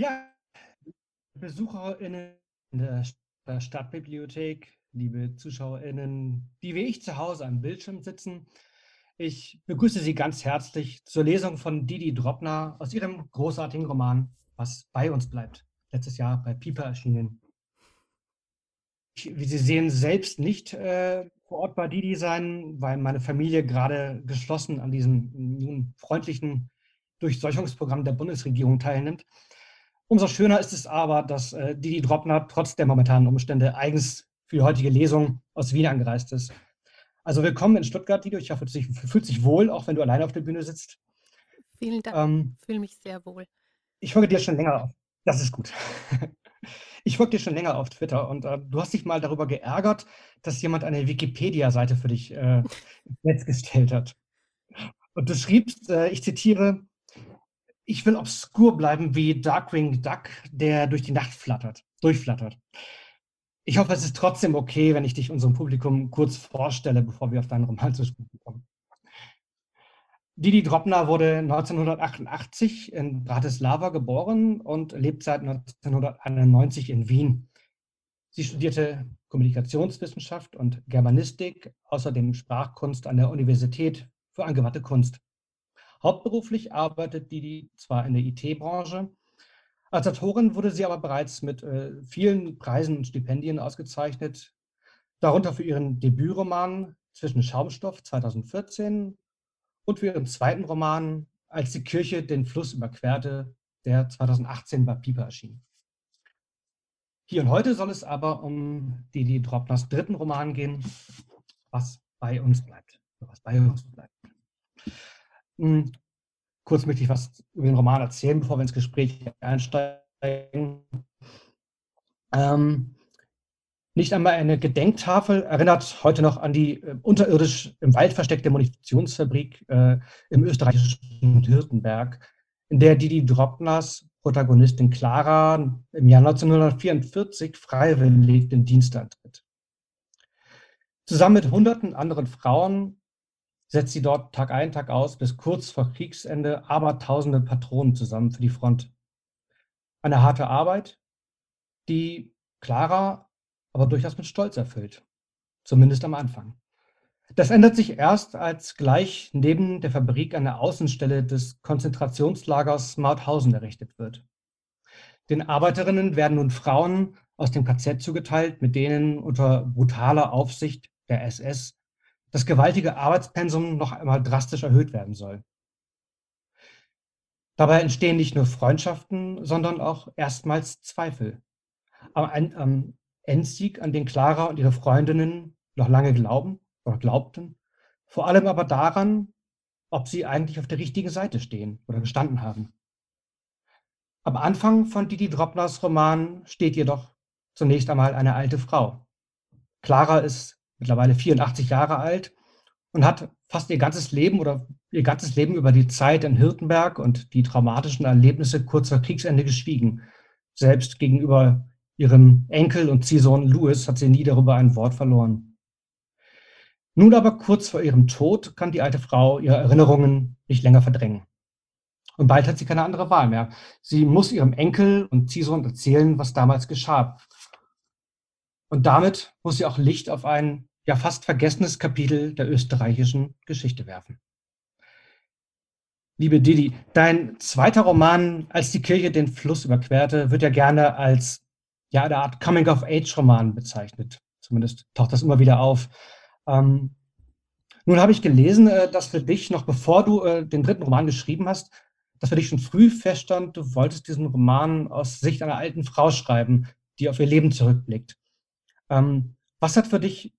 Ja, BesucherInnen in der Stadtbibliothek, liebe ZuschauerInnen, die wie ich zu Hause am Bildschirm sitzen. Ich begrüße Sie ganz herzlich zur Lesung von Didi Dropner aus ihrem großartigen Roman Was bei uns bleibt, letztes Jahr bei Piper erschienen. Ich, wie Sie sehen, selbst nicht äh, vor Ort bei Didi sein, weil meine Familie gerade geschlossen an diesem nun freundlichen Durchseuchungsprogramm der Bundesregierung teilnimmt. Umso schöner ist es aber, dass äh, Didi Dropner trotz der momentanen Umstände eigens für die heutige Lesung aus Wien angereist ist. Also willkommen in Stuttgart, Didi. Ich hoffe, du fühlst dich wohl, auch wenn du alleine auf der Bühne sitzt. Vielen Dank. Ähm, ich fühle mich sehr wohl. Ich folge dir schon länger auf. Das ist gut. Ich folge dir schon länger auf Twitter und äh, du hast dich mal darüber geärgert, dass jemand eine Wikipedia-Seite für dich äh, ins Netz gestellt hat. Und du schriebst, äh, ich zitiere, ich will obskur bleiben wie Darkwing Duck, der durch die Nacht flattert, durchflattert. Ich hoffe, es ist trotzdem okay, wenn ich dich unserem Publikum kurz vorstelle, bevor wir auf deinen Roman zu sprechen kommen. Didi Dropner wurde 1988 in Bratislava geboren und lebt seit 1991 in Wien. Sie studierte Kommunikationswissenschaft und Germanistik, außerdem Sprachkunst an der Universität für angewandte Kunst. Hauptberuflich arbeitet Didi zwar in der IT-Branche, als Autorin wurde sie aber bereits mit äh, vielen Preisen und Stipendien ausgezeichnet, darunter für ihren Debütroman Zwischen Schaumstoff 2014 und für ihren zweiten Roman Als die Kirche den Fluss überquerte, der 2018 bei Piper erschien. Hier und heute soll es aber um Didi Dropners dritten Roman gehen, Was bei uns bleibt. Was bei uns bleibt. Kurz möchte ich was über den Roman erzählen, bevor wir ins Gespräch einsteigen. Ähm, nicht einmal eine Gedenktafel erinnert heute noch an die äh, unterirdisch im Wald versteckte Munitionsfabrik äh, im österreichischen Hirtenberg, in der Didi Dropners Protagonistin Clara im Jahr 1944 freiwillig den Dienst antritt. Zusammen mit hunderten anderen Frauen setzt sie dort Tag ein, Tag aus bis kurz vor Kriegsende aber tausende Patronen zusammen für die Front. Eine harte Arbeit, die Clara aber durchaus mit Stolz erfüllt, zumindest am Anfang. Das ändert sich erst, als gleich neben der Fabrik eine Außenstelle des Konzentrationslagers Mauthausen errichtet wird. Den Arbeiterinnen werden nun Frauen aus dem KZ zugeteilt, mit denen unter brutaler Aufsicht der SS das gewaltige Arbeitspensum noch einmal drastisch erhöht werden soll. Dabei entstehen nicht nur Freundschaften, sondern auch erstmals Zweifel. Am, am Endsieg, an den Clara und ihre Freundinnen noch lange glauben oder glaubten, vor allem aber daran, ob sie eigentlich auf der richtigen Seite stehen oder gestanden haben. Am Anfang von Didi Dropners Roman steht jedoch zunächst einmal eine alte Frau. Clara ist mittlerweile 84 Jahre alt und hat fast ihr ganzes Leben oder ihr ganzes Leben über die Zeit in Hirtenberg und die traumatischen Erlebnisse kurz vor Kriegsende geschwiegen. Selbst gegenüber ihrem Enkel und Ziehsohn Louis hat sie nie darüber ein Wort verloren. Nun aber kurz vor ihrem Tod kann die alte Frau ihre Erinnerungen nicht länger verdrängen. Und bald hat sie keine andere Wahl mehr. Sie muss ihrem Enkel und Ziehsohn erzählen, was damals geschah. Und damit muss sie auch Licht auf ein ja fast vergessenes Kapitel der österreichischen Geschichte werfen. Liebe Didi, dein zweiter Roman, als die Kirche den Fluss überquerte, wird ja gerne als ja, eine Art Coming-of-Age-Roman bezeichnet. Zumindest taucht das immer wieder auf. Ähm, nun habe ich gelesen, äh, dass für dich, noch bevor du äh, den dritten Roman geschrieben hast, dass für dich schon früh feststand, du wolltest diesen Roman aus Sicht einer alten Frau schreiben, die auf ihr Leben zurückblickt. Ähm, was hat für dich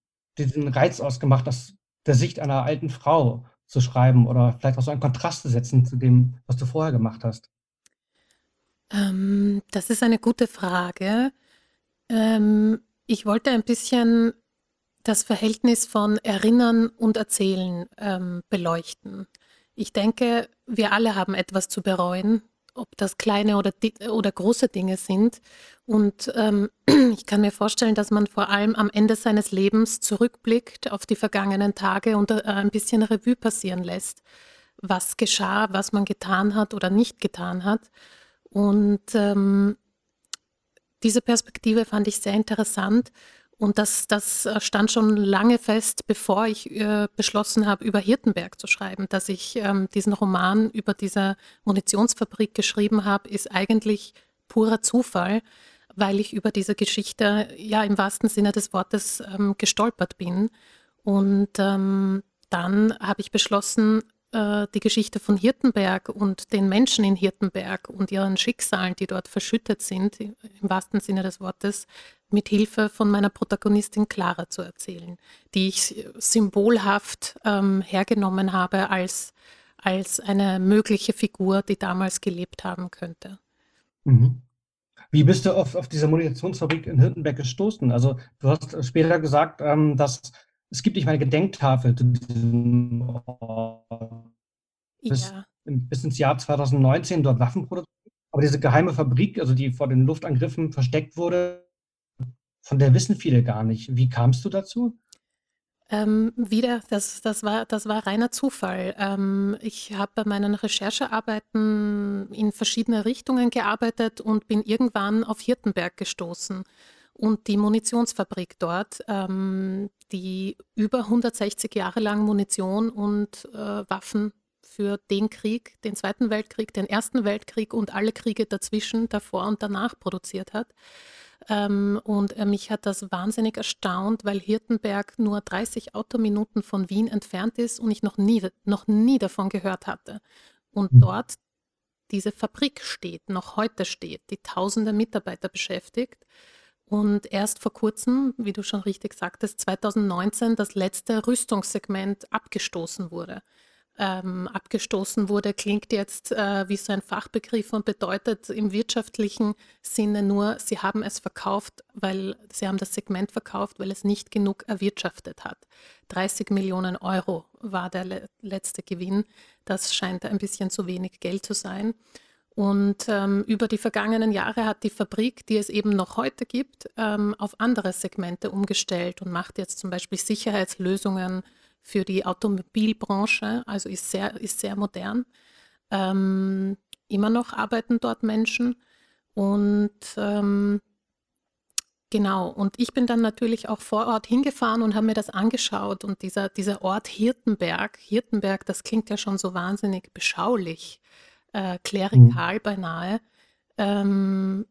diesen Reiz ausgemacht, aus der Sicht einer alten Frau zu schreiben oder vielleicht auch so einen Kontrast zu setzen zu dem, was du vorher gemacht hast? Ähm, das ist eine gute Frage. Ähm, ich wollte ein bisschen das Verhältnis von Erinnern und Erzählen ähm, beleuchten. Ich denke, wir alle haben etwas zu bereuen ob das kleine oder, oder große Dinge sind. Und ähm, ich kann mir vorstellen, dass man vor allem am Ende seines Lebens zurückblickt auf die vergangenen Tage und äh, ein bisschen Revue passieren lässt, was geschah, was man getan hat oder nicht getan hat. Und ähm, diese Perspektive fand ich sehr interessant. Und das, das stand schon lange fest, bevor ich äh, beschlossen habe, über Hirtenberg zu schreiben. Dass ich ähm, diesen Roman über diese Munitionsfabrik geschrieben habe, ist eigentlich purer Zufall, weil ich über diese Geschichte ja im wahrsten Sinne des Wortes ähm, gestolpert bin. Und ähm, dann habe ich beschlossen, äh, die Geschichte von Hirtenberg und den Menschen in Hirtenberg und ihren Schicksalen, die dort verschüttet sind, im wahrsten Sinne des Wortes, mit Hilfe von meiner Protagonistin Clara zu erzählen, die ich symbolhaft ähm, hergenommen habe als, als eine mögliche Figur, die damals gelebt haben könnte. Mhm. Wie bist du auf, auf diese Munitionsfabrik in Hirtenberg gestoßen? Also du hast später gesagt, ähm, dass es gibt nicht mal eine Gedenktafel zu diesem Ort. Bis, Ja. bis ins Jahr 2019 dort Waffen produziert. Aber diese geheime Fabrik, also die vor den Luftangriffen versteckt wurde, von der wissen viele gar nicht. Wie kamst du dazu? Ähm, wieder, das, das, war, das war reiner Zufall. Ähm, ich habe bei meinen Recherchearbeiten in verschiedene Richtungen gearbeitet und bin irgendwann auf Hirtenberg gestoßen und die Munitionsfabrik dort, ähm, die über 160 Jahre lang Munition und äh, Waffen für den Krieg, den Zweiten Weltkrieg, den Ersten Weltkrieg und alle Kriege dazwischen, davor und danach produziert hat. Ähm, und äh, mich hat das wahnsinnig erstaunt, weil Hirtenberg nur 30 Autominuten von Wien entfernt ist und ich noch nie, noch nie davon gehört hatte. Und Mhm. dort diese Fabrik steht, noch heute steht, die tausende Mitarbeiter beschäftigt. Und erst vor kurzem, wie du schon richtig sagtest, 2019 das letzte Rüstungssegment abgestoßen wurde. Ähm, abgestoßen wurde klingt jetzt äh, wie so ein Fachbegriff und bedeutet im wirtschaftlichen Sinne nur, sie haben es verkauft, weil sie haben das Segment verkauft, weil es nicht genug erwirtschaftet hat. 30 Millionen Euro war der le letzte Gewinn. Das scheint ein bisschen zu wenig Geld zu sein. Und ähm, über die vergangenen Jahre hat die Fabrik, die es eben noch heute gibt, ähm, auf andere Segmente umgestellt und macht jetzt zum Beispiel Sicherheitslösungen für die Automobilbranche, also ist sehr, ist sehr modern. Ähm, immer noch arbeiten dort Menschen und ähm, genau, und ich bin dann natürlich auch vor Ort hingefahren und habe mir das angeschaut und dieser, dieser Ort Hirtenberg, Hirtenberg, das klingt ja schon so wahnsinnig beschaulich äh, Mhm. klerikal beinahe, ähm,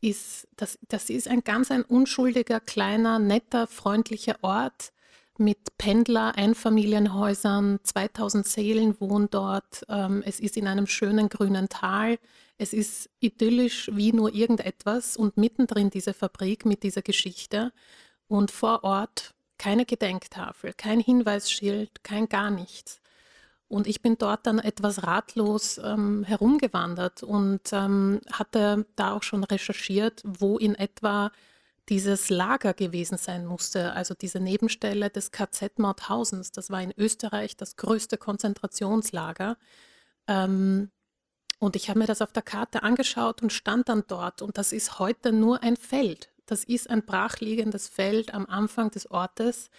ist, das, das ist ein ganz ein unschuldiger, kleiner, netter, freundlicher Ort mit Pendler, Einfamilienhäusern, 2000 Seelen wohnen dort. Ähm, es ist in einem schönen grünen Tal. Es ist idyllisch wie nur irgendetwas und mittendrin diese Fabrik mit dieser Geschichte und vor Ort keine Gedenktafel, kein Hinweisschild, kein gar nichts. Und ich bin dort dann etwas ratlos ähm, herumgewandert und ähm, hatte da auch schon recherchiert, wo in etwa dieses Lager gewesen sein musste, also diese Nebenstelle des KZ Mauthausens. Das war in Österreich das größte Konzentrationslager. Ähm, und ich habe mir das auf der Karte angeschaut und stand dann dort. Und das ist heute nur ein Feld. Das ist ein brachliegendes Feld am Anfang des Ortes.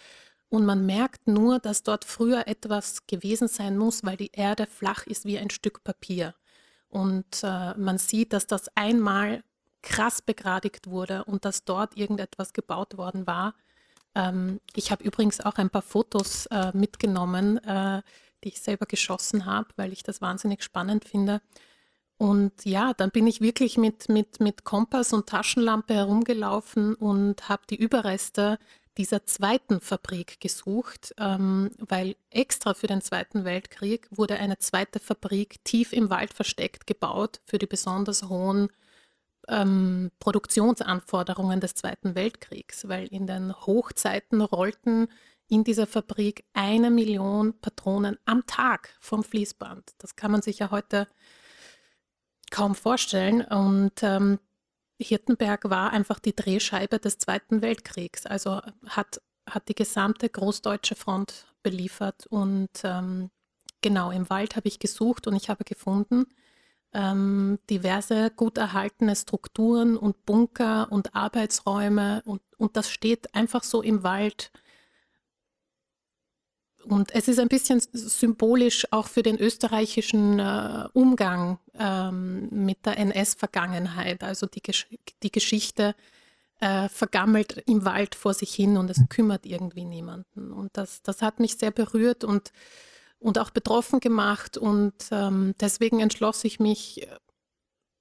Und man merkt nur, dass dort früher etwas gewesen sein muss, weil die Erde flach ist wie ein Stück Papier. Und äh, man sieht, dass das einmal krass begradigt wurde und dass dort irgendetwas gebaut worden war. Ähm, ich habe übrigens auch ein paar Fotos äh, mitgenommen, äh, die ich selber geschossen habe, weil ich das wahnsinnig spannend finde. Und ja, dann bin ich wirklich mit, mit, mit Kompass und Taschenlampe herumgelaufen und habe die Überreste dieser zweiten Fabrik gesucht, ähm, weil extra für den Zweiten Weltkrieg wurde eine zweite Fabrik tief im Wald versteckt gebaut für die besonders hohen ähm, Produktionsanforderungen des Zweiten Weltkriegs, weil in den Hochzeiten rollten in dieser Fabrik eine Million Patronen am Tag vom Fließband. Das kann man sich ja heute kaum vorstellen. Und ähm, Hirtenberg war einfach die Drehscheibe des Zweiten Weltkriegs, also hat, hat die gesamte Großdeutsche Front beliefert. Und ähm, genau, im Wald habe ich gesucht und ich habe gefunden ähm, diverse gut erhaltene Strukturen und Bunker und Arbeitsräume und, und das steht einfach so im Wald und es ist ein bisschen symbolisch auch für den österreichischen äh, Umgang ähm, mit der NS-Vergangenheit. Also die, Gesch die Geschichte äh, vergammelt im Wald vor sich hin und es kümmert irgendwie niemanden. Und das, das hat mich sehr berührt und, und auch betroffen gemacht. Und ähm, deswegen entschloss ich mich,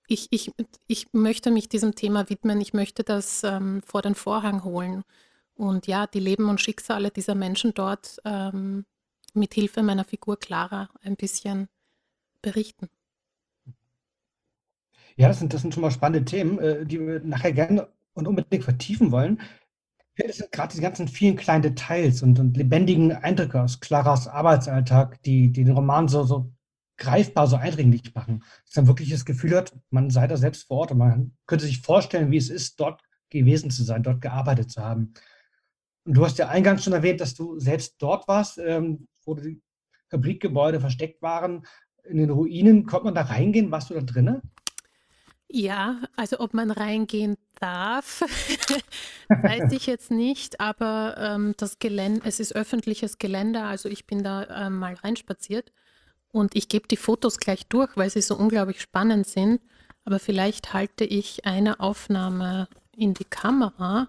ich, ich, ich möchte mich diesem Thema widmen, ich möchte das ähm, vor den Vorhang holen und ja, die Leben und Schicksale dieser Menschen dort ähm, mit Hilfe meiner Figur Clara ein bisschen berichten. Ja, das sind, das sind schon mal spannende Themen, äh, die wir nachher gerne und unbedingt vertiefen wollen. Es sind gerade diese ganzen vielen kleinen Details und, und lebendigen Eindrücke aus Claras Arbeitsalltag, die, die den Roman so, so greifbar, so eindringlich machen. Dass man wirklich das Gefühl hat, man sei da selbst vor Ort und man könnte sich vorstellen, wie es ist, dort gewesen zu sein, dort gearbeitet zu haben. Und du hast ja eingangs schon erwähnt, dass du selbst dort warst, ähm, wo die Fabrikgebäude versteckt waren, in den Ruinen. Konnte man da reingehen? Warst du da drinnen? Ja, also ob man reingehen darf, weiß ich jetzt nicht, aber ähm, das Gelände, es ist öffentliches Gelände, also ich bin da ähm, mal reinspaziert und ich gebe die Fotos gleich durch, weil sie so unglaublich spannend sind. Aber vielleicht halte ich eine Aufnahme in die Kamera.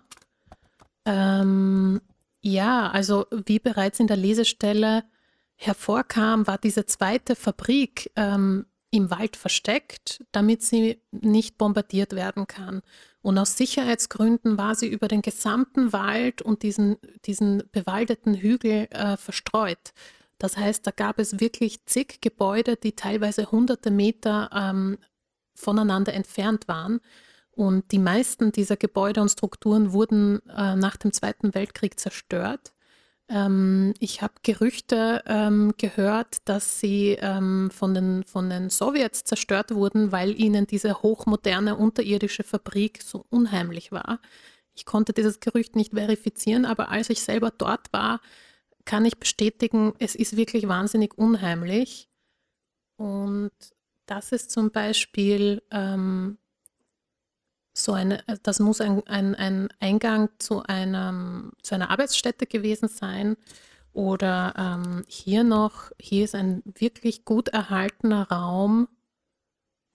Ähm, ja, also wie bereits in der Lesestelle hervorkam, war diese zweite Fabrik ähm, im Wald versteckt, damit sie nicht bombardiert werden kann. Und aus Sicherheitsgründen war sie über den gesamten Wald und diesen, diesen bewaldeten Hügel äh, verstreut. Das heißt, da gab es wirklich zig Gebäude, die teilweise hunderte Meter ähm, voneinander entfernt waren. Und die meisten dieser Gebäude und Strukturen wurden äh, nach dem Zweiten Weltkrieg zerstört. Ähm, ich habe Gerüchte ähm, gehört, dass sie ähm, von, den, von den Sowjets zerstört wurden, weil ihnen diese hochmoderne unterirdische Fabrik so unheimlich war. Ich konnte dieses Gerücht nicht verifizieren, aber als ich selber dort war, kann ich bestätigen, es ist wirklich wahnsinnig unheimlich. Und das ist zum Beispiel ähm, so eine, äh, das muss ein, ein, ein Eingang zu, einem, zu einer Arbeitsstätte gewesen sein. Oder ähm, hier noch, hier ist ein wirklich gut erhaltener Raum.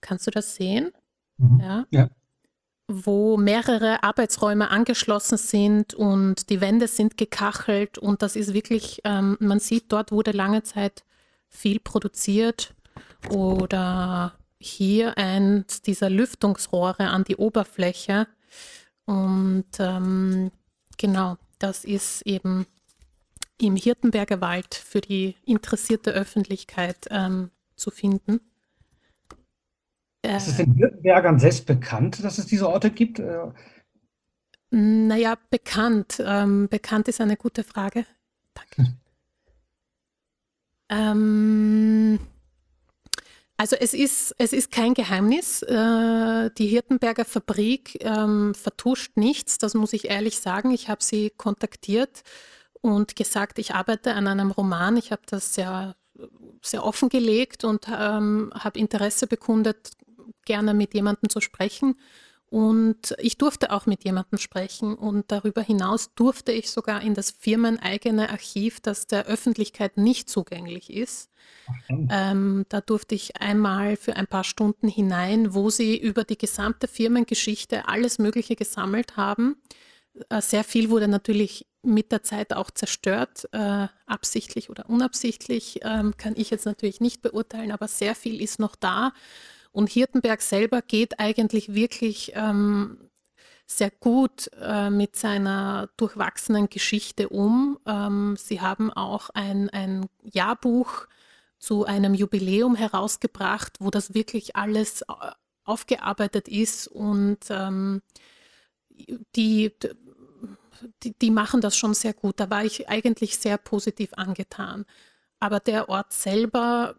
Kannst du das sehen? Mhm. Ja. ja. Wo mehrere Arbeitsräume angeschlossen sind und die Wände sind gekachelt und das ist wirklich, ähm, man sieht, dort wurde lange Zeit viel produziert oder hier eins dieser Lüftungsrohre an die Oberfläche. Und ähm, genau, das ist eben im Hirtenberger Wald für die interessierte Öffentlichkeit ähm, zu finden. Äh, ist es den Hirtenbergern selbst bekannt, dass es diese Orte gibt? Äh, naja, bekannt. Ähm, bekannt ist eine gute Frage. Danke. Hm. Ähm, also es ist, es ist kein Geheimnis. Äh, die Hirtenberger Fabrik ähm, vertuscht nichts, das muss ich ehrlich sagen. Ich habe sie kontaktiert und gesagt, ich arbeite an einem Roman. Ich habe das sehr, sehr offengelegt und ähm, habe Interesse bekundet, gerne mit jemandem zu sprechen. Und ich durfte auch mit jemandem sprechen und darüber hinaus durfte ich sogar in das firmeneigene Archiv, das der Öffentlichkeit nicht zugänglich ist. Ähm, da durfte ich einmal für ein paar Stunden hinein, wo sie über die gesamte Firmengeschichte alles Mögliche gesammelt haben. Äh, sehr viel wurde natürlich mit der Zeit auch zerstört, äh, absichtlich oder unabsichtlich, ähm, kann ich jetzt natürlich nicht beurteilen, aber sehr viel ist noch da. Und Hirtenberg selber geht eigentlich wirklich ähm, sehr gut äh, mit seiner durchwachsenen Geschichte um. Ähm, sie haben auch ein, ein Jahrbuch zu einem Jubiläum herausgebracht, wo das wirklich alles äh, aufgearbeitet ist und ähm, die, die, die machen das schon sehr gut. Da war ich eigentlich sehr positiv angetan. Aber der Ort selber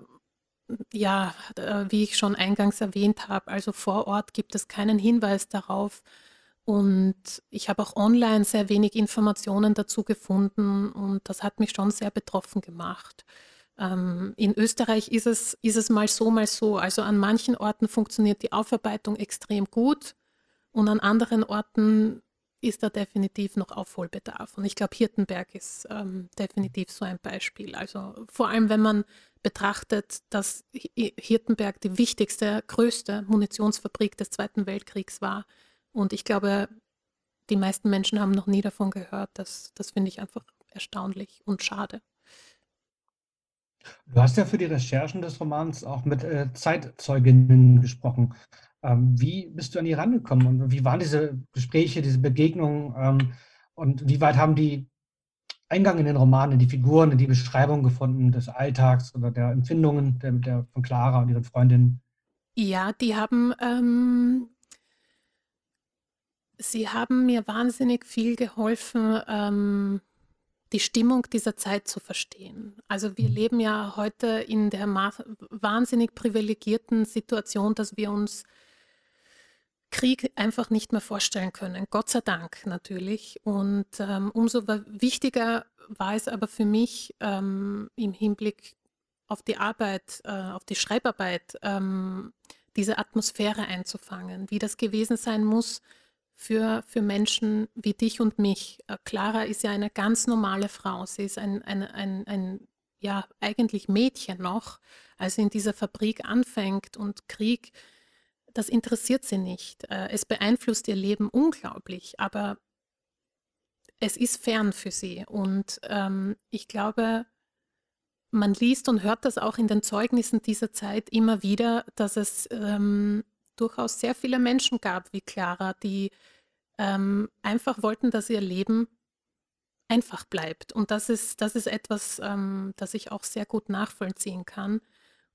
ja, äh, wie ich schon eingangs erwähnt habe, also vor Ort gibt es keinen Hinweis darauf. Und ich habe auch online sehr wenig Informationen dazu gefunden und das hat mich schon sehr betroffen gemacht. Ähm, in Österreich ist es, ist es mal so, mal so. Also an manchen Orten funktioniert die Aufarbeitung extrem gut und an anderen Orten ist da definitiv noch Aufholbedarf. Und ich glaube, Hirtenberg ist ähm, definitiv so ein Beispiel. Also vor allem, wenn man betrachtet, dass Hirtenberg die wichtigste, größte Munitionsfabrik des Zweiten Weltkriegs war. Und ich glaube, die meisten Menschen haben noch nie davon gehört. Das, das finde ich einfach erstaunlich und schade. Du hast ja für die Recherchen des Romans auch mit äh, Zeitzeuginnen gesprochen. Ähm, wie bist du an die rangekommen und wie waren diese Gespräche, diese Begegnungen ähm, und wie weit haben die Eingang in den Roman, in die Figuren, in die Beschreibung gefunden des Alltags oder der Empfindungen der, der von Clara und ihren Freundinnen? Ja, die haben, ähm, sie haben mir wahnsinnig viel geholfen, ähm, die Stimmung dieser Zeit zu verstehen. Also wir mhm. leben ja heute in der wahnsinnig privilegierten Situation, dass wir uns Krieg einfach nicht mehr vorstellen können. Gott sei Dank natürlich. Und ähm, umso wichtiger war es aber für mich ähm, im Hinblick auf die Arbeit, äh, auf die Schreibarbeit, ähm, diese Atmosphäre einzufangen, wie das gewesen sein muss für, für Menschen wie dich und mich. Äh, Clara ist ja eine ganz normale Frau. Sie ist ein, ein, ein, ein ja, eigentlich Mädchen noch, als sie in dieser Fabrik anfängt und Krieg das interessiert sie nicht. Äh, es beeinflusst ihr Leben unglaublich, aber es ist fern für sie. Und ähm, ich glaube, man liest und hört das auch in den Zeugnissen dieser Zeit immer wieder, dass es ähm, durchaus sehr viele Menschen gab wie Clara, die ähm, einfach wollten, dass ihr Leben einfach bleibt. Und das ist, das ist etwas, ähm, das ich auch sehr gut nachvollziehen kann.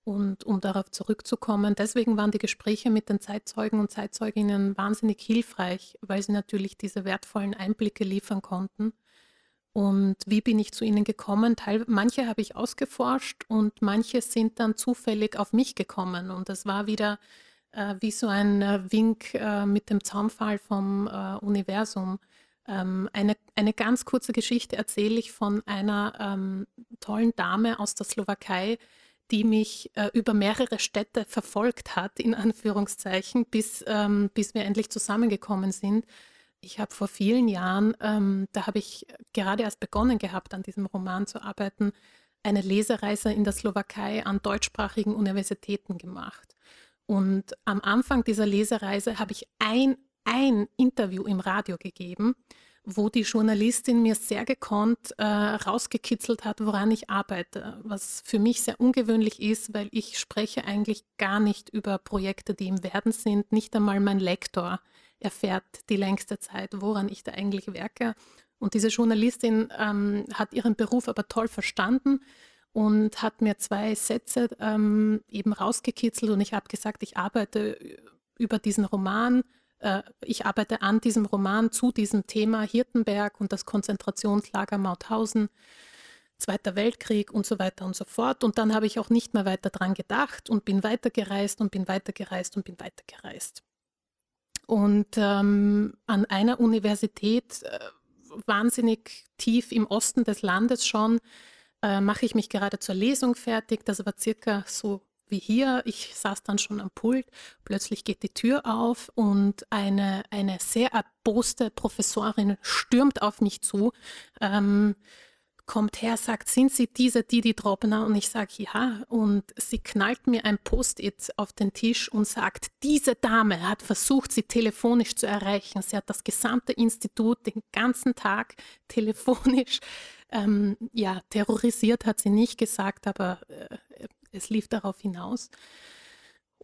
Und um darauf zurückzukommen, deswegen waren die Gespräche mit den Zeitzeugen und Zeitzeuginnen wahnsinnig hilfreich, weil sie natürlich diese wertvollen Einblicke liefern konnten. Und wie bin ich zu ihnen gekommen? Teil, manche habe ich ausgeforscht und manche sind dann zufällig auf mich gekommen. Und das war wieder wie so ein äh, Wink äh, mit dem Zaunfall vom äh, Universum. Ähm, eine, eine ganz kurze Geschichte erzähle ich von einer ähm, tollen Dame aus der Slowakei, die mich äh, über mehrere Städte verfolgt hat, in Anführungszeichen, bis, ähm, bis wir endlich zusammengekommen sind. Ich habe vor vielen Jahren, ähm, da habe ich gerade erst begonnen gehabt, an diesem Roman zu arbeiten, eine Lesereise in der Slowakei an deutschsprachigen Universitäten gemacht. Und am Anfang dieser Lesereise habe ich ein, ein Interview im Radio gegeben wo die Journalistin mir sehr gekonnt äh, rausgekitzelt hat, woran ich arbeite, was für mich sehr ungewöhnlich ist, weil ich spreche eigentlich gar nicht über Projekte, die im Werden sind. Nicht einmal mein Lektor erfährt die längste Zeit, woran ich da eigentlich werke. Und diese Journalistin ähm, hat ihren Beruf aber toll verstanden und hat mir zwei Sätze ähm, eben rausgekitzelt und ich habe gesagt, ich arbeite über diesen Roman äh, ich arbeite an diesem Roman zu diesem Thema Hirtenberg und das Konzentrationslager Mauthausen, Zweiter Weltkrieg und so weiter und so fort. Und dann habe ich auch nicht mehr weiter dran gedacht und bin weitergereist und bin weitergereist und bin weitergereist. Und ähm, an einer Universität, äh, wahnsinnig tief im Osten des Landes schon, äh, mache ich mich gerade zur Lesung fertig. Das war circa so wie hier. Ich saß dann schon am Pult. Plötzlich geht die Tür auf und eine, eine sehr erboste Professorin stürmt auf mich zu. Ähm, kommt her, sagt, sind Sie diese Didi Drobner? Und ich sage, ja. Und sie knallt mir ein Post-it auf den Tisch und sagt, diese Dame hat versucht, sie telefonisch zu erreichen. Sie hat das gesamte Institut den ganzen Tag telefonisch ähm, ja, terrorisiert, hat sie nicht gesagt, aber äh, es lief darauf hinaus.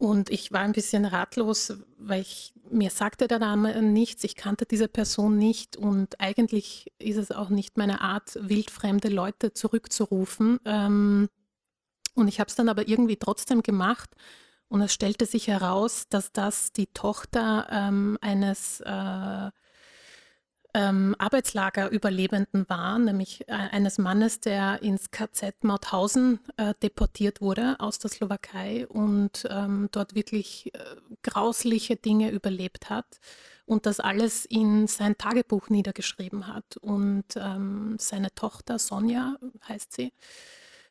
Und ich war ein bisschen ratlos, weil ich, mir sagte der Name nichts, ich kannte diese Person nicht und eigentlich ist es auch nicht meine Art, wildfremde Leute zurückzurufen. Ähm, und ich habe es dann aber irgendwie trotzdem gemacht und es stellte sich heraus, dass das die Tochter ähm, eines äh, ähm, Arbeitslagerüberlebenden war, nämlich äh, eines Mannes, der ins KZ Mauthausen äh, deportiert wurde aus der Slowakei und ähm, dort wirklich äh, grausliche Dinge überlebt hat und das alles in sein Tagebuch niedergeschrieben hat. Und ähm, seine Tochter Sonja heißt sie.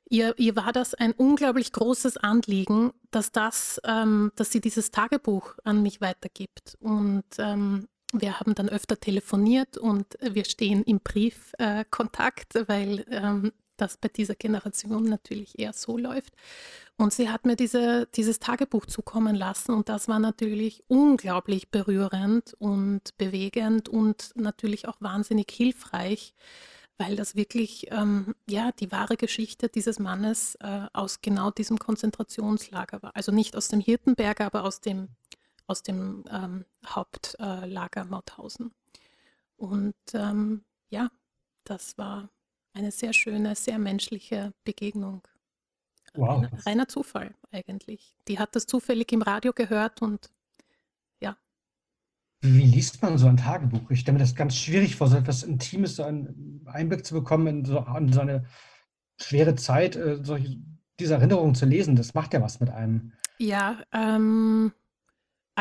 Ihr, ihr, war das ein unglaublich großes Anliegen, dass, das, ähm, dass sie dieses Tagebuch an mich weitergibt. Und ähm, wir haben dann öfter telefoniert und wir stehen im Briefkontakt, äh, weil ähm, das bei dieser Generation natürlich eher so läuft. Und sie hat mir diese, dieses Tagebuch zukommen lassen und das war natürlich unglaublich berührend und bewegend und natürlich auch wahnsinnig hilfreich, weil das wirklich ähm, ja die wahre Geschichte dieses Mannes äh, aus genau diesem Konzentrationslager war. Also nicht aus dem Hirtenberger, aber aus dem aus dem ähm, Hauptlager äh, Mauthausen. Und ähm, ja, das war eine sehr schöne, sehr menschliche Begegnung. Wow. Reiner, reiner Zufall eigentlich. Die hat das zufällig im Radio gehört und ja. Wie liest man so ein Tagebuch? Ich stelle mir das ganz schwierig vor, so etwas Intimes, so einen Einblick zu bekommen in so, in so eine schwere Zeit, äh, solche, diese Erinnerungen zu lesen. Das macht ja was mit einem. Ja, ähm,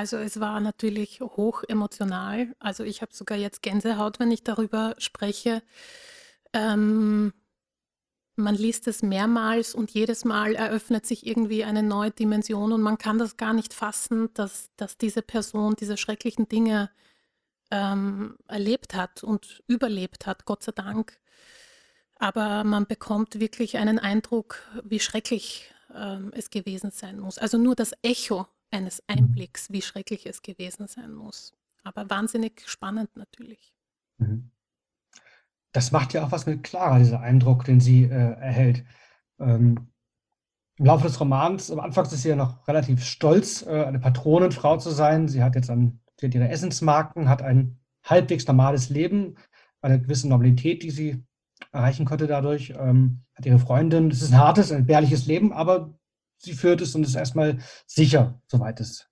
also es war natürlich hoch emotional. Also ich habe sogar jetzt Gänsehaut, wenn ich darüber spreche. Ähm, man liest es mehrmals und jedes Mal eröffnet sich irgendwie eine neue Dimension und man kann das gar nicht fassen, dass, dass diese Person diese schrecklichen Dinge ähm, erlebt hat und überlebt hat, Gott sei Dank. Aber man bekommt wirklich einen Eindruck, wie schrecklich ähm, es gewesen sein muss. Also nur das Echo eines Einblicks, wie schrecklich es gewesen sein muss. Aber wahnsinnig spannend natürlich. Mhm. Das macht ja auch was mit Clara, dieser Eindruck, den sie äh, erhält. Ähm, Im Laufe des Romans, am Anfang ist sie ja noch relativ stolz, äh, eine Patronenfrau zu sein. Sie hat jetzt ein, sie hat ihre Essensmarken, hat ein halbwegs normales Leben, eine gewisse Normalität, die sie erreichen konnte dadurch, ähm, hat ihre Freundin. Es ist ein hartes, ein bärliches Leben, aber sie führt es und ist erstmal sicher, soweit es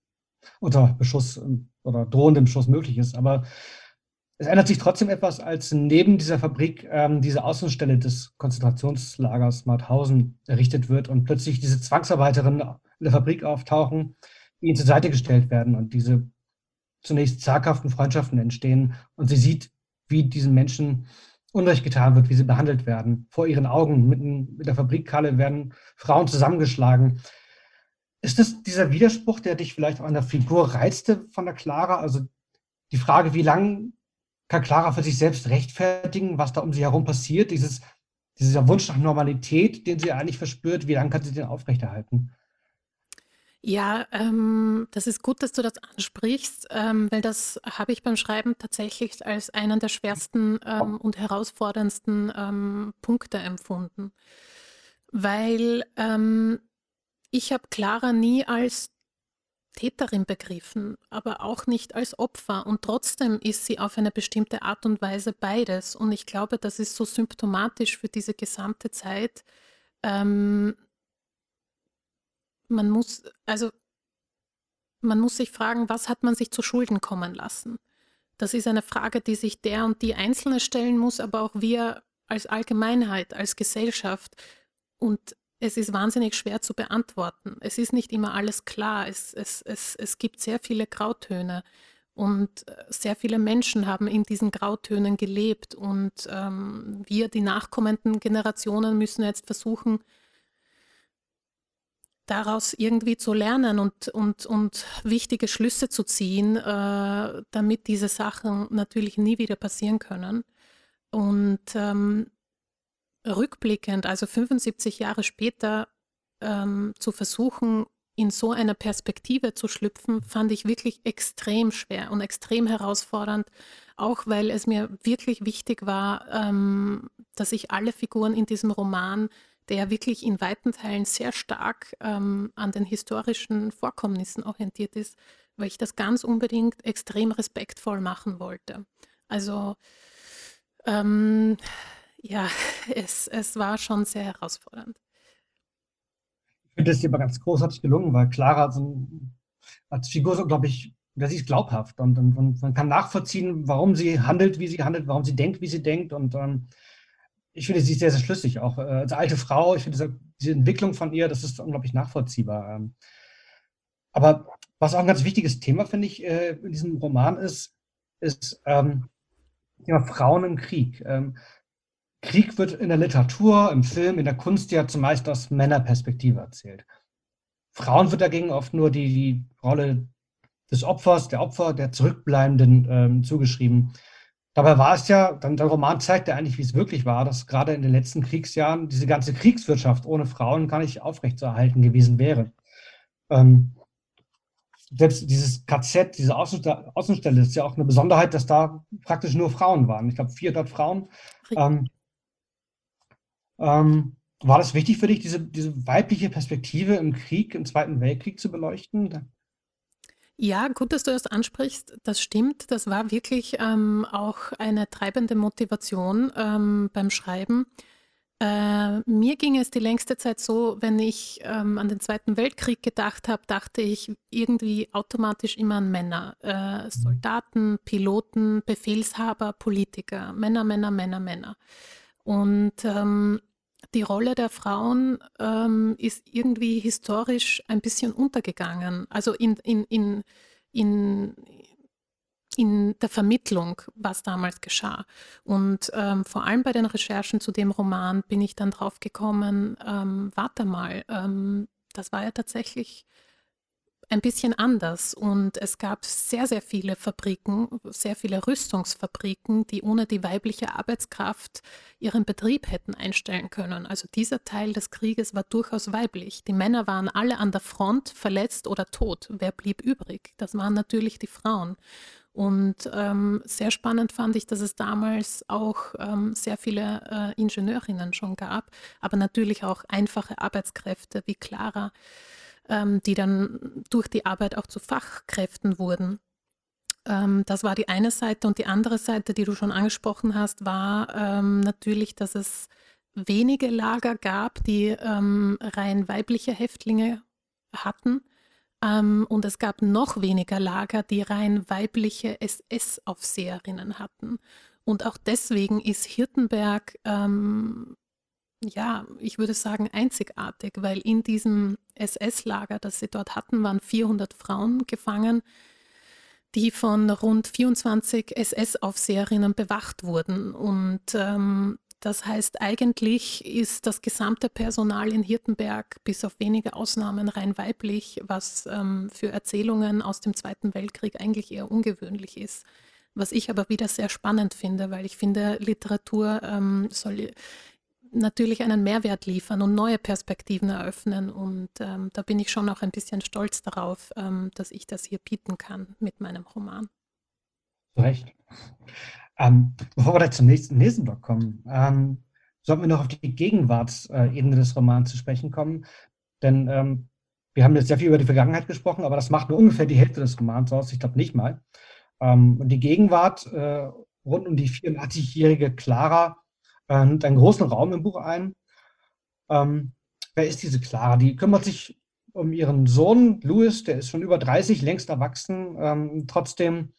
unter Beschuss ähm, oder drohendem Beschuss möglich ist. Aber es ändert sich trotzdem etwas, als neben dieser Fabrik ähm, diese Außenstelle des Konzentrationslagers Mauthausen errichtet wird und plötzlich diese Zwangsarbeiterinnen in der Fabrik auftauchen, die ihnen zur Seite gestellt werden und diese zunächst zaghaften Freundschaften entstehen. Und sie sieht, wie diesen Menschen Unrecht getan wird, wie sie behandelt werden. Vor ihren Augen, mitten mit der Fabrikhalle werden Frauen zusammengeschlagen. Ist das dieser Widerspruch, der dich vielleicht auch an der Figur reizte von der Clara? Also die Frage, wie lange kann Clara für sich selbst rechtfertigen, was da um sie herum passiert? Dieses, dieser Wunsch nach Normalität, den sie eigentlich verspürt, wie lange kann sie den aufrechterhalten? Ja, ähm, das ist gut, dass du das ansprichst, ähm, weil das habe ich beim Schreiben tatsächlich als einen der schwersten ähm, und herausforderndsten ähm, Punkte empfunden. Weil ähm, ich habe Clara nie als Täterin begriffen, aber auch nicht als Opfer. Und trotzdem ist sie auf eine bestimmte Art und Weise beides. Und ich glaube, das ist so symptomatisch für diese gesamte Zeit. Ähm, man muss, also man muss sich fragen, was hat man sich zu Schulden kommen lassen? Das ist eine Frage, die sich der und die Einzelne stellen muss, aber auch wir als Allgemeinheit, als Gesellschaft. Und es ist wahnsinnig schwer zu beantworten. Es ist nicht immer alles klar. Es, es, es, es gibt sehr viele Grautöne. Und äh, sehr viele Menschen haben in diesen Grautönen gelebt. Und ähm, wir, die nachkommenden Generationen, müssen jetzt versuchen, daraus irgendwie zu lernen und, und, und wichtige Schlüsse zu ziehen, äh, damit diese Sachen natürlich nie wieder passieren können. Und ähm, rückblickend, also 75 Jahre später, ähm, zu versuchen, in so einer Perspektive zu schlüpfen, fand ich wirklich extrem schwer und extrem herausfordernd, auch weil es mir wirklich wichtig war, ähm, dass ich alle Figuren in diesem Roman der wirklich in weiten Teilen sehr stark ähm, an den historischen Vorkommnissen orientiert ist, weil ich das ganz unbedingt extrem respektvoll machen wollte. Also ähm, ja, es, es war schon sehr herausfordernd. Ich finde es dir aber ganz großartig gelungen, weil Clara so als Figur so, glaube ich, sie ist glaubhaft und, und, und, man kann nachvollziehen, warum sie handelt, wie sie handelt, warum sie denkt, wie sie denkt und ähm, ich finde, sie sehr, sehr schlüssig, auch äh, als alte Frau. Ich finde, diese, Entwicklung von ihr, das ist unglaublich nachvollziehbar. Ähm. Aber was auch ein ganz wichtiges Thema, finde ich, äh, in diesem Roman ist, ist ähm, Thema Frauen im Krieg. Ähm, Krieg wird in der Literatur, im Film, in der Kunst ja zumeist aus Männerperspektive erzählt. Frauen wird dagegen oft nur die, die Rolle des Opfers, der Opfer, der Zurückbleibenden ähm, zugeschrieben. Dabei war es ja, dann der Roman zeigt ja eigentlich, wie es wirklich war, dass gerade in den letzten Kriegsjahren diese ganze Kriegswirtschaft ohne Frauen gar nicht aufrechtzuerhalten gewesen wäre. Ähm, selbst dieses KZ, diese Außenstelle, ist ja auch eine Besonderheit, dass da praktisch nur Frauen waren. Ich glaube, 400 Frauen. Ähm, ähm, war das wichtig für dich, diese, diese weibliche Perspektive im Krieg, im Zweiten Weltkrieg zu beleuchten? Ja, gut, dass du das ansprichst. Das stimmt. Das war wirklich ähm, auch eine treibende Motivation ähm, beim Schreiben. Äh, mir ging es die längste Zeit so, wenn ich ähm, an den Zweiten Weltkrieg gedacht habe, dachte ich irgendwie automatisch immer an Männer. Äh, mhm. Soldaten, Piloten, Befehlshaber, Politiker. Männer, Männer, Männer, Männer. Und ähm, die Rolle der Frauen ähm, ist irgendwie historisch ein bisschen untergegangen. Also in, in, in, in, in der Vermittlung, was damals geschah. Und ähm, vor allem bei den Recherchen zu dem Roman bin ich dann drauf gekommen, ähm, warte mal, ähm, das war ja tatsächlich ein bisschen anders. Und es gab sehr, sehr viele Fabriken, sehr viele Rüstungsfabriken, die ohne die weibliche Arbeitskraft ihren Betrieb hätten einstellen können. Also dieser Teil des Krieges war durchaus weiblich. Die Männer waren alle an der Front verletzt oder tot. Wer blieb übrig? Das waren natürlich die Frauen. Und ähm, sehr spannend fand ich, dass es damals auch ähm, sehr viele äh, Ingenieurinnen schon gab, aber natürlich auch einfache Arbeitskräfte wie Clara ähm, die dann durch die Arbeit auch zu Fachkräften wurden. Ähm, das war die eine Seite und die andere Seite, die du schon angesprochen hast, war ähm, natürlich, dass es wenige Lager gab, die ähm, rein weibliche Häftlinge hatten. Ähm, und es gab noch weniger Lager, die rein weibliche SS-Aufseherinnen hatten. Und auch deswegen ist Hirtenberg ähm, ja, ich würde sagen einzigartig, weil in diesem SS-Lager, das sie dort hatten, waren 400 Frauen gefangen, die von rund 24 SS-Aufseherinnen bewacht wurden. Und ähm, das heißt, eigentlich ist das gesamte Personal in Hirtenberg bis auf wenige Ausnahmen rein weiblich, was ähm, für Erzählungen aus dem Zweiten Weltkrieg eigentlich eher ungewöhnlich ist. Was ich aber wieder sehr spannend finde, weil ich finde, Literatur ähm, soll natürlich einen Mehrwert liefern und neue Perspektiven eröffnen. Und ähm, da bin ich schon auch ein bisschen stolz darauf, ähm, dass ich das hier bieten kann mit meinem Roman. Recht. Ähm, bevor wir da zum nächsten, nächsten Block kommen, ähm, sollten wir noch auf die Gegenwartsebene des Romans zu sprechen kommen. Denn ähm, wir haben jetzt sehr viel über die Vergangenheit gesprochen, aber das macht nur ungefähr die Hälfte des Romans aus. Ich glaube nicht mal. Ähm, und die Gegenwart äh, rund um die 84-jährige Clara äh, nimmt einen großen Raum im Buch ein. Ähm, wer ist diese Clara? Die kümmert sich um ihren Sohn Louis, der ist schon über 30, längst erwachsen. Ähm, trotzdem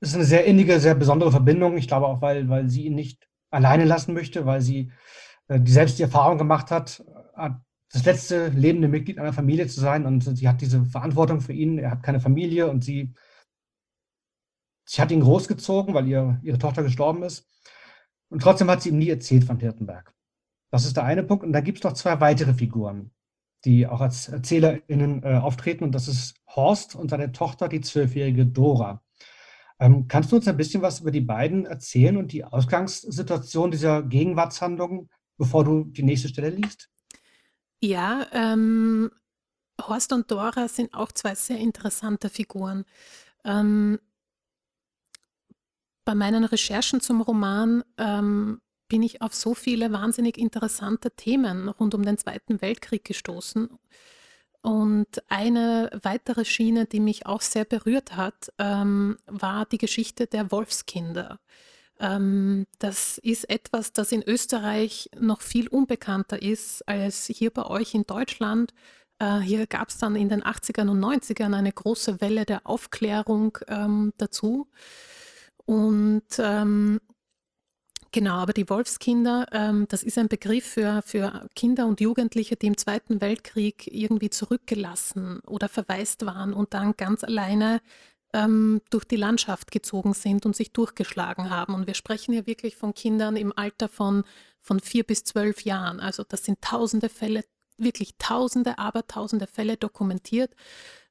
ist eine sehr innige, sehr besondere Verbindung. Ich glaube auch, weil, weil sie ihn nicht alleine lassen möchte, weil sie äh, die selbst die Erfahrung gemacht hat, äh, das letzte lebende Mitglied einer Familie zu sein und sie hat diese Verantwortung für ihn. Er hat keine Familie und sie, sie hat ihn großgezogen, weil ihr, ihre Tochter gestorben ist. Und trotzdem hat sie ihm nie erzählt von Hirtenberg. Das ist der eine Punkt. Und da gibt es noch zwei weitere Figuren, die auch als ErzählerInnen äh, auftreten. Und das ist Horst und seine Tochter, die zwölfjährige Dora. Ähm, kannst du uns ein bisschen was über die beiden erzählen und die Ausgangssituation dieser Gegenwartshandlung, bevor du die nächste Stelle liest? Ja, ähm, Horst und Dora sind auch zwei sehr interessante Figuren. Ähm, bei meinen Recherchen zum Roman ähm, bin ich auf so viele wahnsinnig interessante Themen rund um den Zweiten Weltkrieg gestoßen. Und eine weitere Schiene, die mich auch sehr berührt hat, ähm, war die Geschichte der Wolfskinder. Ähm, das ist etwas, das in Österreich noch viel unbekannter ist als hier bei euch in Deutschland. Äh, hier gab es dann in den 80ern und 90ern eine große Welle der Aufklärung ähm, dazu. Und ähm, genau, aber die Wolfskinder, ähm, das ist ein Begriff für, für Kinder und Jugendliche, die im Zweiten Weltkrieg irgendwie zurückgelassen oder verwaist waren und dann ganz alleine ähm, durch die Landschaft gezogen sind und sich durchgeschlagen haben. Und wir sprechen hier wirklich von Kindern im Alter von, von vier bis zwölf Jahren. Also das sind tausende Fälle, wirklich tausende, aber tausende Fälle dokumentiert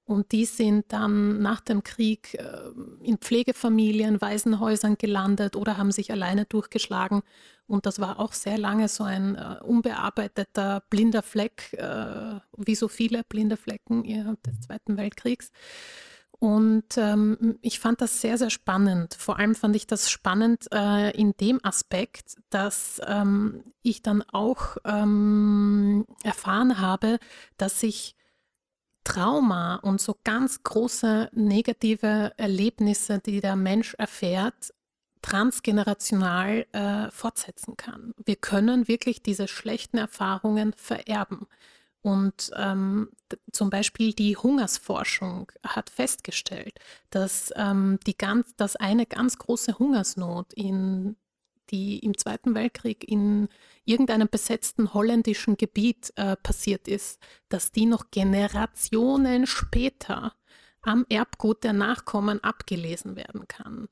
Und die sind dann nach dem Krieg äh, in Pflegefamilien, Waisenhäusern gelandet oder haben sich alleine durchgeschlagen. Und das war auch sehr lange so ein äh, unbearbeiteter blinder Fleck, äh, wie so viele blinde Flecken des Zweiten Weltkriegs. Und ähm, ich fand das sehr, sehr spannend. Vor allem fand ich das spannend äh, in dem Aspekt, dass ähm, ich dann auch ähm, erfahren habe, dass sich Trauma und so ganz große negative Erlebnisse, die der Mensch erfährt, transgenerational äh, fortsetzen kann. Wir können wirklich diese schlechten Erfahrungen vererben. Und ähm, zum Beispiel die Hungersforschung hat festgestellt, dass, ähm, die ganz, dass eine ganz große Hungersnot in die im Zweiten Weltkrieg in irgendeinem besetzten holländischen Gebiet äh, passiert ist, dass die noch Generationen später am Erbgut der Nachkommen abgelesen werden kann.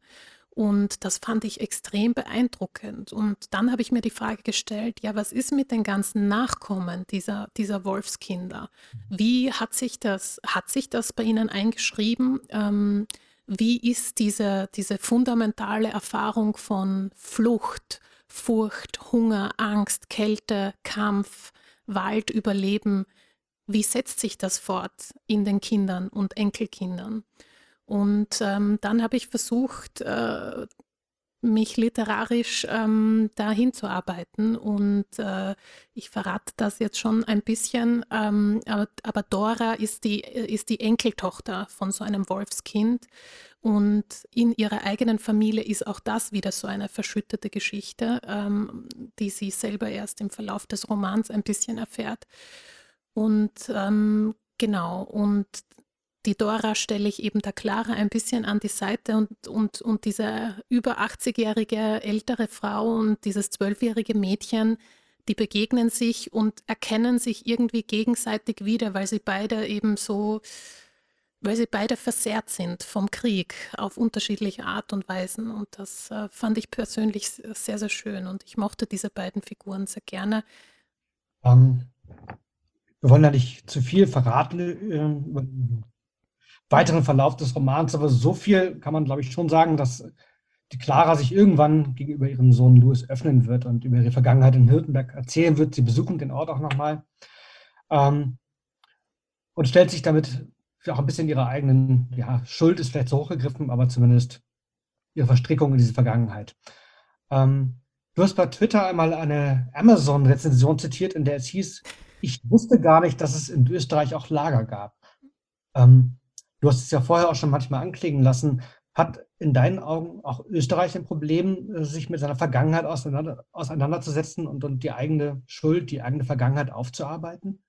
Und das fand ich extrem beeindruckend. Und dann habe ich mir die Frage gestellt, ja, was ist mit den ganzen Nachkommen dieser, dieser Wolfskinder? Wie hat sich das, hat sich das bei Ihnen eingeschrieben? Ähm, wie ist diese, diese fundamentale Erfahrung von Flucht, Furcht, Hunger, Angst, Kälte, Kampf, Wald, Überleben, wie setzt sich das fort in den Kindern und Enkelkindern? Und ähm, dann habe ich versucht, äh, mich literarisch ähm, dahin zu arbeiten. Und äh, ich verrate das jetzt schon ein bisschen, ähm, aber, aber, Dora ist die, ist die Enkeltochter von so einem Wolfskind. Und in ihrer eigenen Familie ist auch das wieder so eine verschüttete Geschichte, ähm, die sie selber erst im Verlauf des Romans ein bisschen erfährt. Und ähm, genau, und die Dora stelle ich eben der Clara ein bisschen an die Seite und, und, und diese über 80-jährige ältere Frau und dieses zwölfjährige Mädchen, die begegnen sich und erkennen sich irgendwie gegenseitig wieder, weil sie beide eben so, weil sie beide versehrt sind vom Krieg auf unterschiedliche Art und Weisen. Und das äh, fand ich persönlich sehr, sehr schön und ich mochte diese beiden Figuren sehr gerne. Um, ähm, wir wollen ja nicht zu viel verraten äh, weiteren Verlauf des Romans. Aber so viel kann man, glaube ich, schon sagen, dass die Clara sich irgendwann gegenüber ihrem Sohn Louis öffnen wird und über ihre Vergangenheit in Hirtenberg erzählen wird. Sie besuchen den Ort auch nochmal ähm, und stellt sich damit auch ein bisschen ihrer eigenen ja, Schuld, ist vielleicht so hochgegriffen, aber zumindest ihre Verstrickung in diese Vergangenheit. Ähm, du hast bei Twitter einmal eine Amazon-Rezension zitiert, in der es hieß, ich wusste gar nicht, dass es in Österreich auch Lager gab. Ähm, Du hast es ja vorher auch schon manchmal anklingen lassen. Hat in deinen Augen auch Österreich ein Problem, äh, sich mit seiner Vergangenheit auseinander, auseinanderzusetzen und, und die eigene Schuld, die eigene Vergangenheit aufzuarbeiten?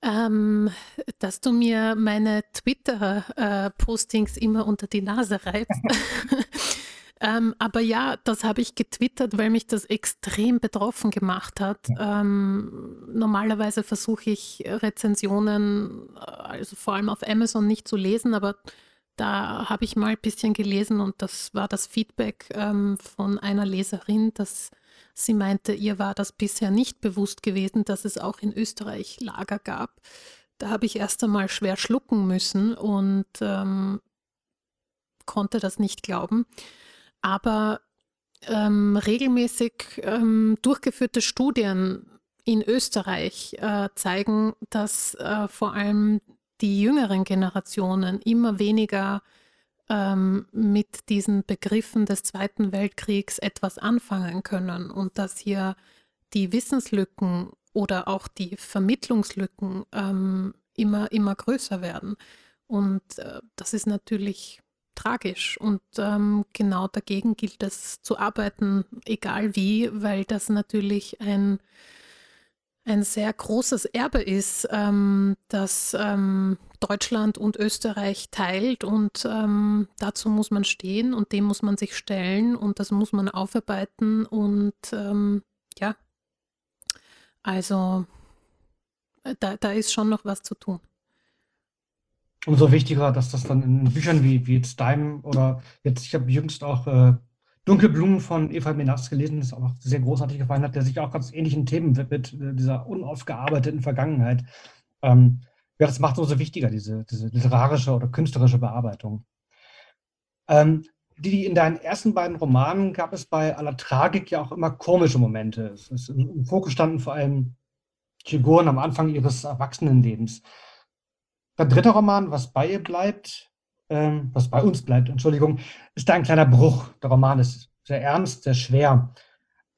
Ähm, dass du mir meine Twitter-Postings äh, immer unter die Nase reibst. Ähm, aber ja, das habe ich getwittert, weil mich das extrem betroffen gemacht hat. Ja. Ähm, normalerweise versuche ich Rezensionen, äh, also vor allem auf Amazon nicht zu lesen, aber da habe ich mal ein bisschen gelesen und das war das Feedback ähm, von einer Leserin, dass sie meinte, ihr war das bisher nicht bewusst gewesen, dass es auch in Österreich Lager gab. Da habe ich erst einmal schwer schlucken müssen und ähm, konnte das nicht glauben aber ähm, regelmäßig ähm, durchgeführte Studien in Österreich äh, zeigen, dass äh, vor allem die jüngeren Generationen immer weniger ähm, mit diesen Begriffen des Zweiten Weltkriegs etwas anfangen können und dass hier die Wissenslücken oder auch die Vermittlungslücken ähm, immer, immer größer werden. Und äh, das ist natürlich tragisch. Und ähm, genau dagegen gilt es zu arbeiten, egal wie, weil das natürlich ein, ein sehr großes Erbe ist, ähm, das ähm, Deutschland und Österreich teilt. Und ähm, dazu muss man stehen und dem muss man sich stellen und das muss man aufarbeiten. Und ähm, ja, also äh, da, da ist schon noch was zu tun umso wichtiger, dass das dann in Büchern wie, wie jetzt deinem oder jetzt, ich habe jüngst auch äh, Dunkle Blumen von Eva Menas gelesen, das auch sehr großartig gefallen hat, der sich auch ganz ähnlichen Themen widmet, äh, dieser unaufgearbeiteten Vergangenheit. Ähm, Ja, das macht umso wichtiger, diese diese literarische oder künstlerische Bearbeitung. Ähm, die in deinen ersten beiden Romanen gab es bei aller Tragik ja auch immer komische Momente. Es ist im Fokus standen vor allem Figuren am Anfang ihres Erwachsenenlebens. Dein 3. Roman, „Was bei ihr bleibt“ ähm, „Was bei uns bleibt“, Entschuldigung, ist da ein kleiner Bruch. Der Roman ist sehr ernst, sehr schwer.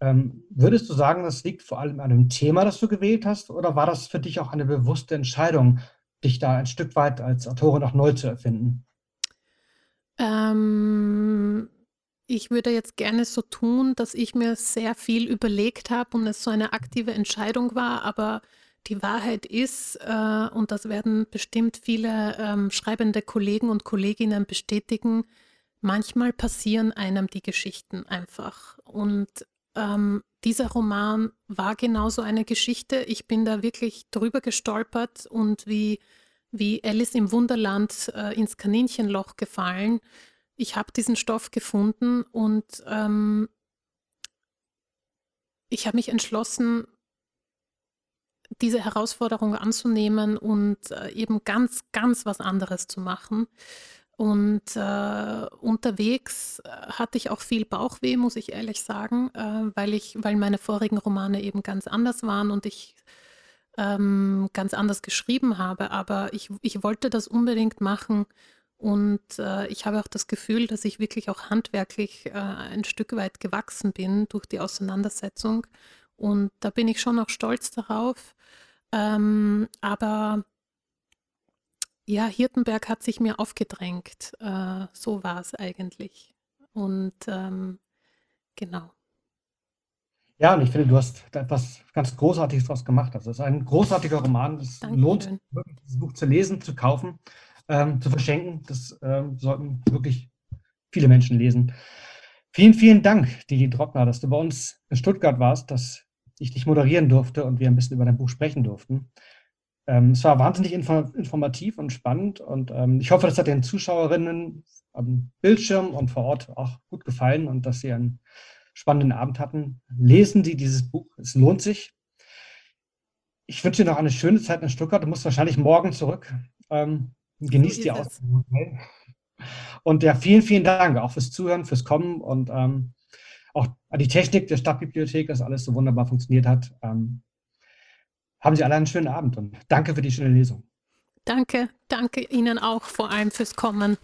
Ähm, würdest du sagen, das liegt vor allem an dem Thema, das du gewählt hast, oder war das für dich auch eine bewusste Entscheidung, dich da ein Stück weit als Autorin auch neu zu erfinden? Ähm, ich würde jetzt gerne so tun, dass ich mir sehr viel überlegt habe und es so eine aktive Entscheidung war, aber die Wahrheit ist, äh, und das werden bestimmt viele ähm, schreibende Kollegen und Kolleginnen bestätigen, manchmal passieren einem die Geschichten einfach. Und ähm, dieser Roman war genauso eine Geschichte. Ich bin da wirklich drüber gestolpert und wie, wie Alice im Wunderland äh, ins Kaninchenloch gefallen. Ich habe diesen Stoff gefunden und ähm, ich habe mich entschlossen, diese Herausforderung anzunehmen und äh, eben ganz, ganz was anderes zu machen. Und äh, unterwegs äh, hatte ich auch viel Bauchweh, muss ich ehrlich sagen, äh, weil ich, weil meine vorigen Romane eben ganz anders waren und ich ähm, ganz anders geschrieben habe. Aber ich, ich wollte das unbedingt machen und äh, ich habe auch das Gefühl, dass ich wirklich auch handwerklich äh, ein Stück weit gewachsen bin durch die Auseinandersetzung. Und da bin ich schon auch stolz darauf. Ähm, aber ja, Hirtenberg hat sich mir aufgedrängt. Äh, so war es eigentlich. Und ähm, genau. Ja, und ich finde, du hast da etwas ganz Großartiges draus gemacht. Also, es ist ein großartiger Roman. Es lohnt sich Dankeschön. wirklich, dieses Buch zu lesen, zu kaufen, ähm, zu verschenken. Das, ähm, sollten wirklich viele Menschen lesen. Vielen, vielen Dank, Didi Drottner, dass du bei uns in Stuttgart warst, dass ich dich moderieren durfte und wir ein bisschen über dein Buch sprechen durften. Ähm, es war wahnsinnig info informativ und spannend und, ähm, ich hoffe, das hat den Zuschauerinnen am Bildschirm und vor Ort auch gut gefallen und dass sie einen spannenden Abend hatten. Lesen Sie dieses Buch, es lohnt sich. Ich wünsche dir noch eine schöne Zeit in Stuttgart. Du musst wahrscheinlich morgen zurück. Ähm, So genieß die Hotel. Und ja, vielen, vielen Dank auch fürs Zuhören, fürs Kommen und, ähm, auch an die Technik der Stadtbibliothek, dass alles so wunderbar funktioniert hat. Ähm, haben Sie alle einen schönen Abend und danke für die schöne Lesung. Danke, danke Ihnen auch vor allem fürs Kommen.